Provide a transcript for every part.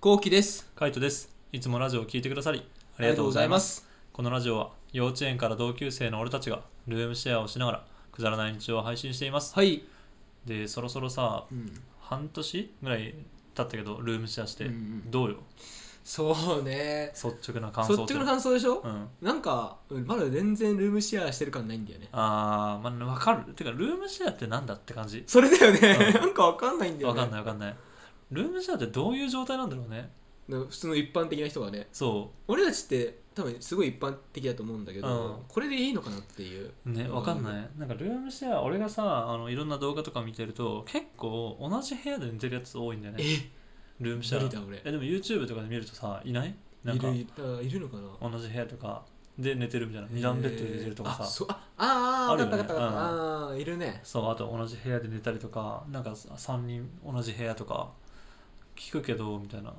こうきです。カイトです。いつもラジオを聞いてくださりありがとうございます。このラジオは幼稚園から同級生の俺たちがルームシェアをしながらくだらない日常を配信しています。はい、でそろそろさうん。半年ぐらい経ったけどルームシェアして、うんうん。どうよ？そうね。率直な感想率直な感想でしょ、うん。なんかうんまだ全然ルームシェアしてる感ないんだよね。あーまあ分かる。てかルームシェアってなんだって感じ。それだよね、うん。なんかわかんないんだよね。分かんない分かんないルームシェアってどういう状態なんだろうね。普通の一般的な人はね。そ俺たちって多分すごい一般的だと思うんだけど、うん。これでいいのかなっていう。うねうん。分かんない。なんかルームシェア俺がさあのいろんな動画とか見てると結構同じ部屋で寝てるやつ多いんだよね。え？ルームシェア。無理だ俺。えでも YouTube とかで見るとさいない？なんか。いるいるいるのかな？同じ部屋とか。で寝てるみたいな。二段ベッドで寝てるとかさ。あそうああああるよね。分かった分かった分かった。あーいるね。そうあと同じ部屋で寝たりとかなんか3人同じ部屋とか聞くけどみたいな。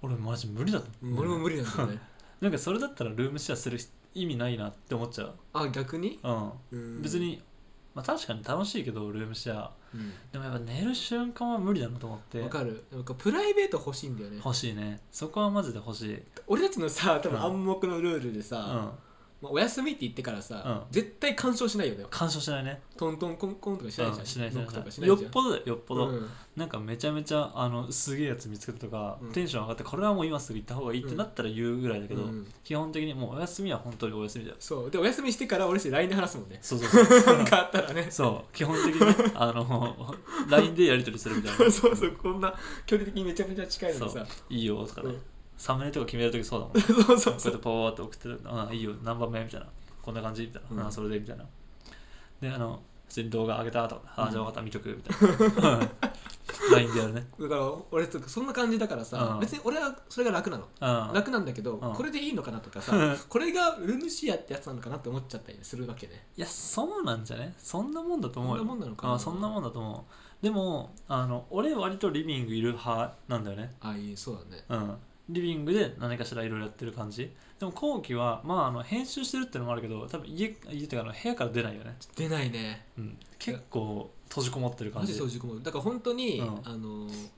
俺マジ無理だと思う俺も無理なんだよね。なんかそれだったらルームシェアする意味ないなって思っちゃう。あ逆に、うん。うん。別、にまあ確かに楽しいけどルームシェア。うん。でもやっぱ寝る瞬間は無理だなと思って。わかる。なんかプライベート欲しいんだよね。欲しいね。そこはマジで欲しい。俺たちのさ多分うん暗黙のルールでさ、うんまあ、お休みって言ってからさ、うん。絶対干渉しないよね。干渉しないね。トントンコンコンとかしないじゃん、うんしないしないノックとかしないじゃん。よっぽどだよよっぽど、うん。なんかめちゃめちゃあのすげえやつ見つけたとか、うん。テンション上がってこれはもう今すぐ行った方がいいってなったら言うぐらいだけど、うん。基本的にもうお休みは本当にお休みだ。よそう。でお休みしてから俺たち LINE で話すもんね。そうそうそう。なんかあったらね。そう。基本的にねあの LINE でやり取りするみたいな。そうそう。こんな距離的にめちゃめちゃ近いのにさ。いいよとかね、うんサムネとか決めるときそうだもん。こそうそう。うやってそうポーって送ってるあいいよ何番目みたいな。こんな感じみたいな、うん。あそれでみたいな。であの普通に動画上げたとか、あじゃあ分かった見とくみたいな。LINE でやるね。だから俺とかそんな感じだからさ、うん。別に俺はそれが楽なの。うん。楽なんだけど、うん。これでいいのかなとかさ これがルームシェアってやつなのかなって思っちゃったりするわけね。いやそうなんじゃね？そんなもんだと思うよ。そんなもんなのかな。あそんなもんだと思う。でもあの俺割とリビングいる派なんだよね。ああいいそうだね。うんリビングで何かしらいろいろやってる感じ。でも後期はまああの編集してるってのもあるけど多分家家っていうかあの部屋から出ないよね、出ないね。うん、結構閉じこもってる感マジじで閉じ込むだから本当に、うん。あのー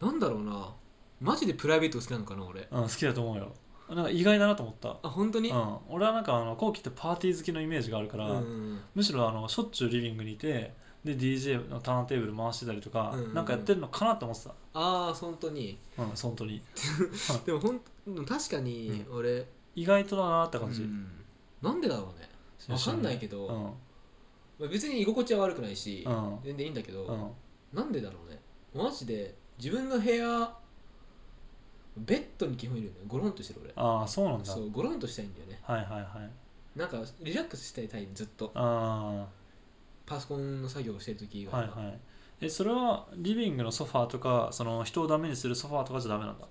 なんだろうな。マジでプライベート好きなのかな俺。うん、好きだと思うよ。なんか意外だなと思った。あ本当に、うん、俺はなんかあの後期ってパーティー好きのイメージがあるから、うん。むしろあのしょっちゅうリビングにいてで DJ のターンテーブル回してたりとか、うんうんうん。なんかやってるのかなって思ってた。ああ本当に。うん本当に。でもほんでも確かにう俺、意外とだなって感じ、うん。なんでだろうね。わかんないけど、うん。まあ、別に居心地は悪くないし、うん。全然いいんだけど、うん。なんでだろうね。マジで自分の部屋ベッドに基本いるよ。ねゴロンとしてる俺。ああそうなんだ。そうゴロンとしたいんだよね。はいはいはい。なんかリラックスしたいタイずっと。あパソコンの作業をしてる時以あ外は、はいはい。えそれはリビングのソファーとかその人をダメにするソファーとかじゃダメなんだ？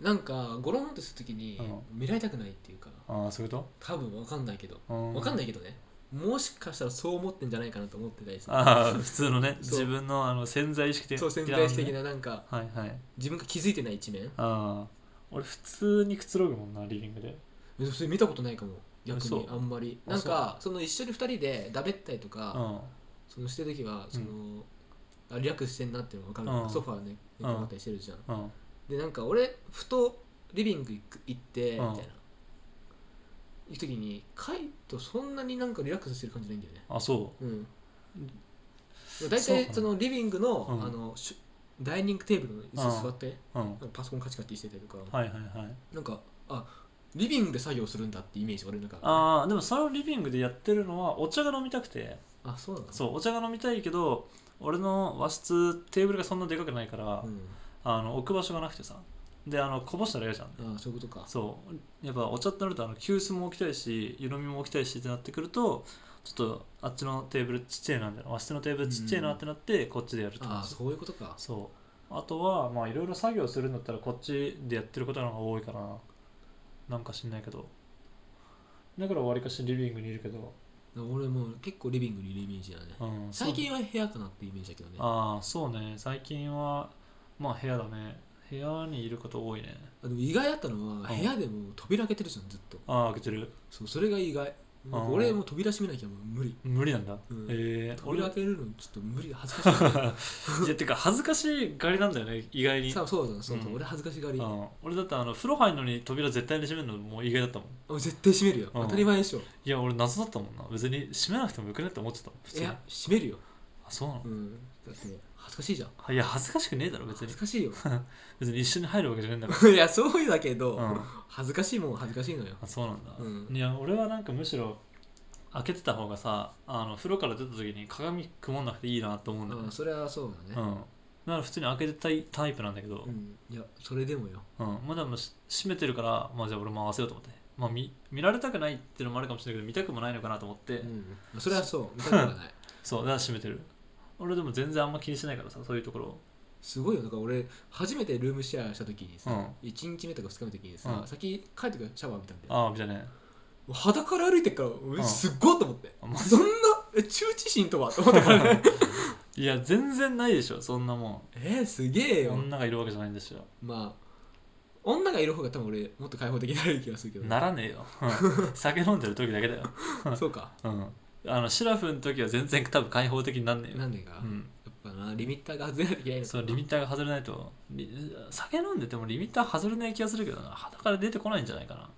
なんかゴロンとする時にう見られたくないっていうか。ああそういうこ多分わかんないけど。とわかんないいけどね。もしかしたらそう思ってんじゃないかなと思ってたりする。ああ普通のねそう。自分のあの潜在意識的そう潜在意識的なななんかはいはい。自分が気づいてない一面。ああ俺普通にくつろぐもんなリビングで。えそれ見たことないかも逆に嘘あんまり。あなんかその一緒に二人でだべったりとか、うん。そのしてる時はその、あリラックスしてんなっていうのが分かる、うん。ソファーね寝転がったりしてるじゃん、うん。でなんか俺ふとリビング行く行って、うん。みたいな。行く時にカイトそんなになんかリラックスしてる感じないんだよね。あそう。ん。大そうかな体そのリビングの,、うん。あのしダイニングテーブルの椅子座って、パソコンカチカチしてたりとか、はいはいはい。なんかあリビングで作業するんだってイメージ俺の中でああでもそのリビングでやってるのはお茶が飲みたくて。あそうなの？そうお茶が飲みたいけど俺の和室テーブルがそんなでかくないから、うん、あの置く場所がなくてさ。であのこぼしたら嫌じゃん。あそういうことか。そう。やっぱお茶ってなるとあの急須も置きたいし湯飲みも置きたいしってなってくるとちょっとあっちのテーブルちっちゃいなみたいな和室のテーブルちっちゃいなってなって、こっちでやるって感じあそういうことか。そう。あとはまあいろいろ作業するんだったらこっちでやってることの方が多いかななんか知んないけど。だからわりかしリビングにいるけど、俺も結構リビングにいるイメージだね。うん、最近は部屋かなってイメージだけどね。ああそうね。最近はまあ部屋だね。部屋にいること多いね。あでも意外だったのはん。部屋でも扉開けてるじゃんずっと。ああ開けてる。そうそれが意外なんか俺もう扉閉めなきゃもう無理。無理なんだ、うん。えー、扉開けるのちょっと無理恥ずかしい。いやてか恥ずかしいがりなんだよね意外に。さそうそうそうん。俺恥ずかしがり、うん、俺だってあの風呂入るのに扉絶対に閉めるのもう意外だったもん。俺絶対閉めるよ、うん。当たり前でしょ。いや俺謎だったもんな。別に閉めなくてもよくねって思ってた。いや閉めるよ、あそうなの？うん、だって恥ずかしいじゃん。いや恥ずかしくねえだろ別に。恥ずかしいよ。別に一緒に入るわけじゃねえんだか いやそうだけど、ら、うん、恥ずかしいもん恥ずかしいのよ。あそうなんだ、うん。いや俺はなんかむしろ開けてた方がさあの風呂から出た時に鏡曇んなくていいなと思うんだよね。うんそれはそうだね。うん。だから普通に開けてたいタイプなんだけど、うん、いやそれでもよ。うん、まあでもし閉めてるから、まあじゃあ俺も合わせようと思って。まあ見見られたくないっていうのもあるかもしれないけど、見たくもないのかなと思って、うん、それはそう。見たくはない。そう、だから閉めてる。俺でも全然あんま気にしないからさ、そういうところ。すごいよだから俺初めてルームシェアした時にさ、うん1日目とか2日目の時にさ、うん先帰ってからシャワー浴びたんだよああ、見たね。もう裸から歩いてっから俺んすっごいと思って、あマジそんな？え羞恥心とは？と思ったからね いや、全然ないでしょ、そんなもえー、すげえん。よ女がいるわけじゃないんですよ。まあ女がいる方が多分俺もっと開放的になれる気がするけど、ならねえよ。うん酒飲んでる時だけだよ。そうかうん。あの、シラフの時は全然多分開放的になんねえよ。なんでか、うん。やっぱなリミッターが外れないといけないのかそう、リミッターが外れないと、リ酒飲んでてもリミッター外れない気がするけどな、裸から出てこないんじゃないかな。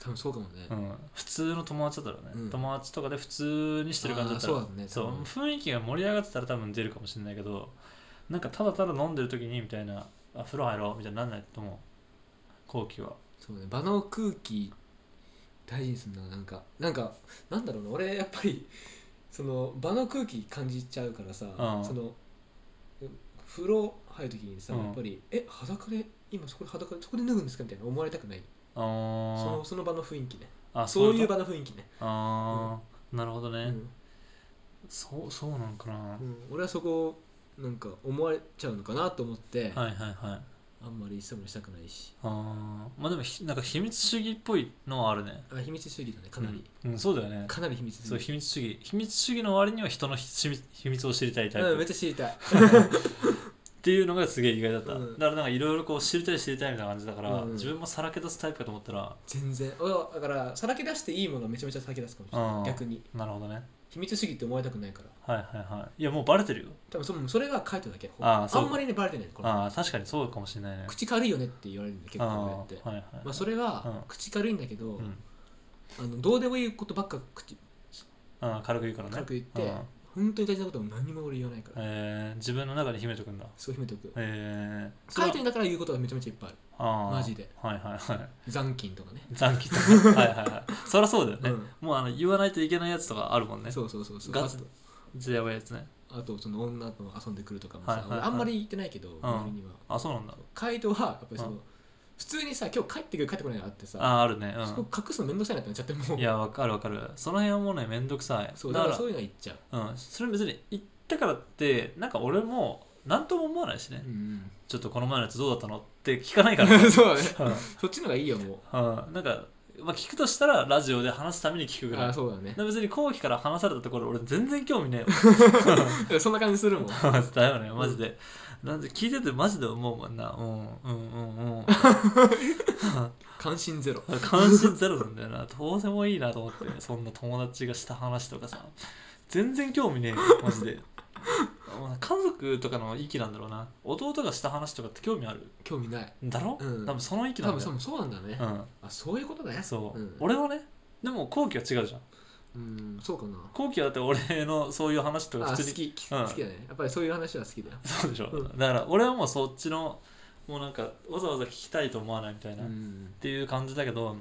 多分そうかもね、うん、普通の友達だったらね、うん。友達とかで普通にしてる感じだったら。あーそうだねそう多分。雰囲気が盛り上がってたら多分出るかもしれないけどなんかただただ飲んでる時にみたいなあ風呂入ろうみたいになんないと思う。後期は。そうね場の空気大事にするななんか。なんかなんだろうな俺やっぱりその場の空気感じちゃうからさ、うんその風呂入る時にさ、うん。やっぱりえ裸で今そこで裸でそこで脱ぐんですかみたいな思われたくない。あそーのその場の雰囲気ね。あそういう場場の雰囲気ね、あー、なるほどね、うん。そうそうなんかな、うん。俺はそこなんか思われちゃうのかなと思って、はいはいはいあんまり一もしたくないし。あー。まあでもひなんか秘密主義っぽいのはあるね。あ秘密主義だねかなり、うん、うんそうだよね。かなり秘密主義。そう秘密主義。秘密主義の割には人の秘密秘密を知りたいタイプ、うん、めっちゃ知りたい っていうのがすげえ意外だった、うん。だからなんかいろいろこう知りたい知りたいみたいな感じだから、うん。自分もさらけ出すタイプかと思ったら全然。俺はだからさらけ出していいものはめちゃめちゃさらけ出すかもしれなうんい逆に。なるほどね。秘密主義って思われたくないから。はいはいはい。いやもうバレてるよ。多分そそれが書いてるだけ。あーそうんまりねバレてないこれ。ああ確かにそうかもしれないね。口軽いよねって言われるんだ結あ構はいはい、まあそれはうん。口軽いんだけど、うん。あのどうでもいいことばっか口ああ軽く言うからね。軽く言ってうん本当に大事なことは何も俺言わないから。えー、自分の中に秘めとくんだ。そう秘めておく。えー、書いてるんだから言うことがめちゃめちゃいっぱいある。マジで。はいはいはい。残金とかね。残機とか。はいはいはい。そりゃそうだよね、うん。もうあの言わないといけないやつとかあるもんね。そうそうそうそう。ガツあと。ずやばいやつね。あとその女と遊んでくるとかもさ、はいはいはい。俺あんまり言ってないけど、周りには。あそうなんだ。回答はやっぱりその、うん普通にさ今日帰ってくる帰ってこないがあってさあああるね。そこ隠すのめんどくさいなってなっちゃっても。ううんいやわかるわかる。その辺はもうねめんどくさい。だかららそうだかそういうのは言っちゃう、うん、それ別に言ったからってなんか俺も何とも思わないしね、うんちょっとこの前のやつどうだったのって聞かないかうら、ん、そうだね。うん。そっちのがいいよもうん、なんか、まあ、聞くとしたらラジオで話すために聞くうぐらい。あそうだね。で別に後期から話されたところ俺全然興味ね そんな感じするもん。だよねマジで、なんで聞いててマジで思うもんな。うんうんうんうん。関心ゼロ。関心ゼロなんだよな。どうでもいいなと思ってそんな友達がした話とかさ。全然興味ねえよマジで。まあ家族とかの域なんだろうな。弟がした話とかって興味ある？興味ない。だろ、うん。多分その域なんだよ。多分そうなんだね、うん。あそういうことね。そう、ん、俺はねでも後期は違うじゃん。うんそうかな。後期はだって俺のそういう話とか普通にき、うん。好きだね。やっぱりそういう話は好きだよ、そうでしょ、うん。だから俺はもうそっちのもうなんかわざわざ聞きたいと思わないみたいな、っうん、ていう感じだけど、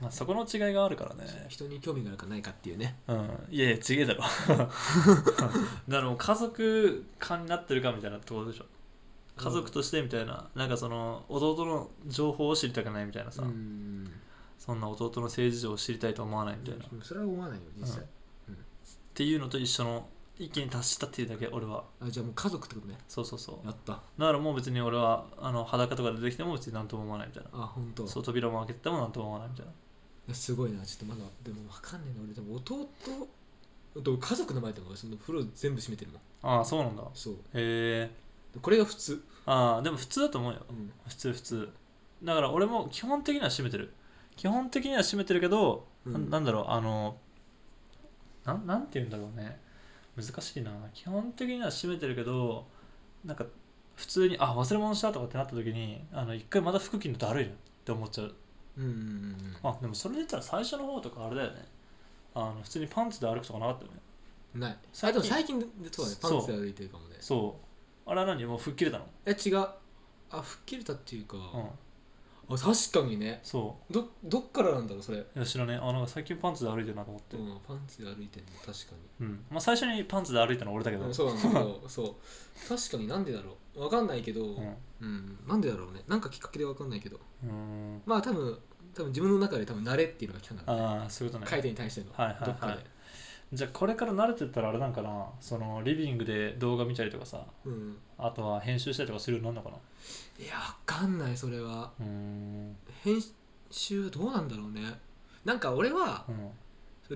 まあ、そこの違いがあるからね。人に興味があるかないかっていうね。うん。いやいや違えだろ。だから家族感になってるかみたいなところでしょ。家族としてみたいな、なんかその弟の情報を知りたくないみたいなさ、うん。そんな弟の政治情を知りたいと思わないみたいな、っそれは思わないよ実際、ていうのと一緒の域に達したっていうだけ俺は。あじゃあもう家族ってことね。そうそうそう。やった。だからもう別に俺はあの裸とか出てきても別に何とも思わないみたいな。あ本当。そう扉も開けてても何とも思わないみたいなやすごいな。ちょっとまだでも分かんねえな。俺でも弟と家族の前でも俺その風呂全部閉めてるもん。ああそうなんだ。へそう。え。これが普通、ああでも普通だと思うよ。うん、普通普通。だから俺も基本的には閉めてる。基本的には閉めてるけど、うん。ななんだろうあのなんなんて言うんだろうね。難しいな。基本的には閉めてるけどなんか普通にあ忘れ物したとかってなった時にあの一回また服着るのだるいなって思っちゃううんうんうんあでもそれで言ったら最初の方とかあれだよね。あの普通にパンツで歩くとかなかったよね。うんない。最近あでも最近そうだね。パそう。ンツで歩いてるかもね。そう。あれは何？もう吹っ切れたの？え違う。あ吹っ切れたっていうか、うんあ確かにね。そどどっからなんだろうそれ。ういや知らねあなんか最近パンツで歩いてるなと思って。うんパンツで歩いてるの確かうん。まあ最初にパンツで歩いたのは俺だけど、に、うん、そうなんだけどそう。確かになんでだろう。わかんないけど、うん。うん、なんでだろうね。なんかきっかけでわかんないけど。うん。まあ多分多分自分の中で多分慣れっていうのが来たんだろうね。ああそういうことね。回転に対しての、はいはいはい。どっかで、じゃあこれから慣れてったらあれなんかな？そのリビングで動画見たりとかさうん、あとは編集したりとかするようになるのかな？いやわかんないそれは。うーん。編集どうなんだろうね。なんか俺はうん。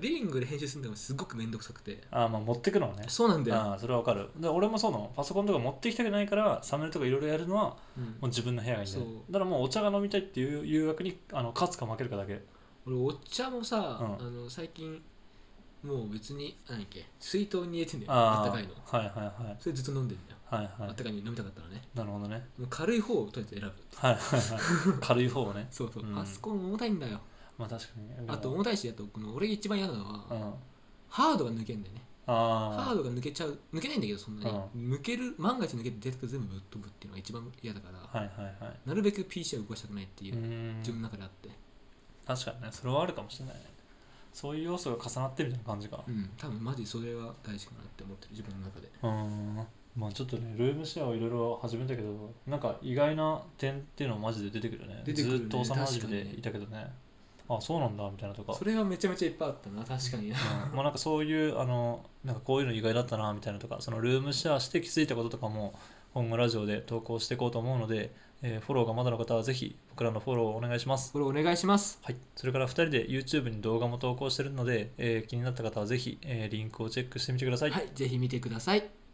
リビングで編集するのがすごく面倒くさくて。ああまあ持ってくのはね。そうなんだよ、ああそれはわかる。で俺もそうなの。パソコンとか持ってきたくないからサムネとかいろいろやるのはうん。もう自分の部屋がいいんだよだからもうお茶が飲みたいっていう誘惑にあの勝つか負けるかだけ。俺お茶もさ、うん。あの最近もう別に何だっけ水筒に入れてんだよ。あああったかいの。はいはいはい。それずっと飲んでんだよ、はいはい。あったかいの飲みたかったらね。なるほどね。もう軽い方をとりあえず選ぶはいはいはい。軽い方をね。そうそう、うん。パソコン重たいんだよ。まあ確かに。あと重たいしあとこの俺が一番嫌なのは、うん。ハードが抜けんだよね。あハードが抜けちゃう抜けないんだけどそんなに、抜ける万が一抜けてデータが全部ぶっ飛ぶっていうのが一番嫌だから、あはいはいはい。なるべく PC は動かしたくないっていうう、ーん。自分の中であって。確かにね。それはあるかもしれないねそういう要素が重なってるみたいな感じか。うん多分マジそれは大事かなって思ってる自分の中で。うーん。まあちょっとねルームシェアをいろいろ始めたけどなんか意外な点っていうのはマジで出てくるね。出てくるねずっと幼馴染で確かにいたけどね。あそうなんだみたいなとか。それはめちゃめちゃいっぱいあったな確かに。なうん。まあなんかそういうあのなんかこういうの意外だったなみたいなとかそのルームシェアして気づいたこととかも今後ラジオで投稿していこうと思うので、えーフォローがまだの方はぜひ僕らのフォローをお願いします。これお願いします。はい、それから2人で YouTube に動画も投稿してるので、えー気になった方はぜひ、えーリンクをチェックしてみてください。はい。ぜひ見てください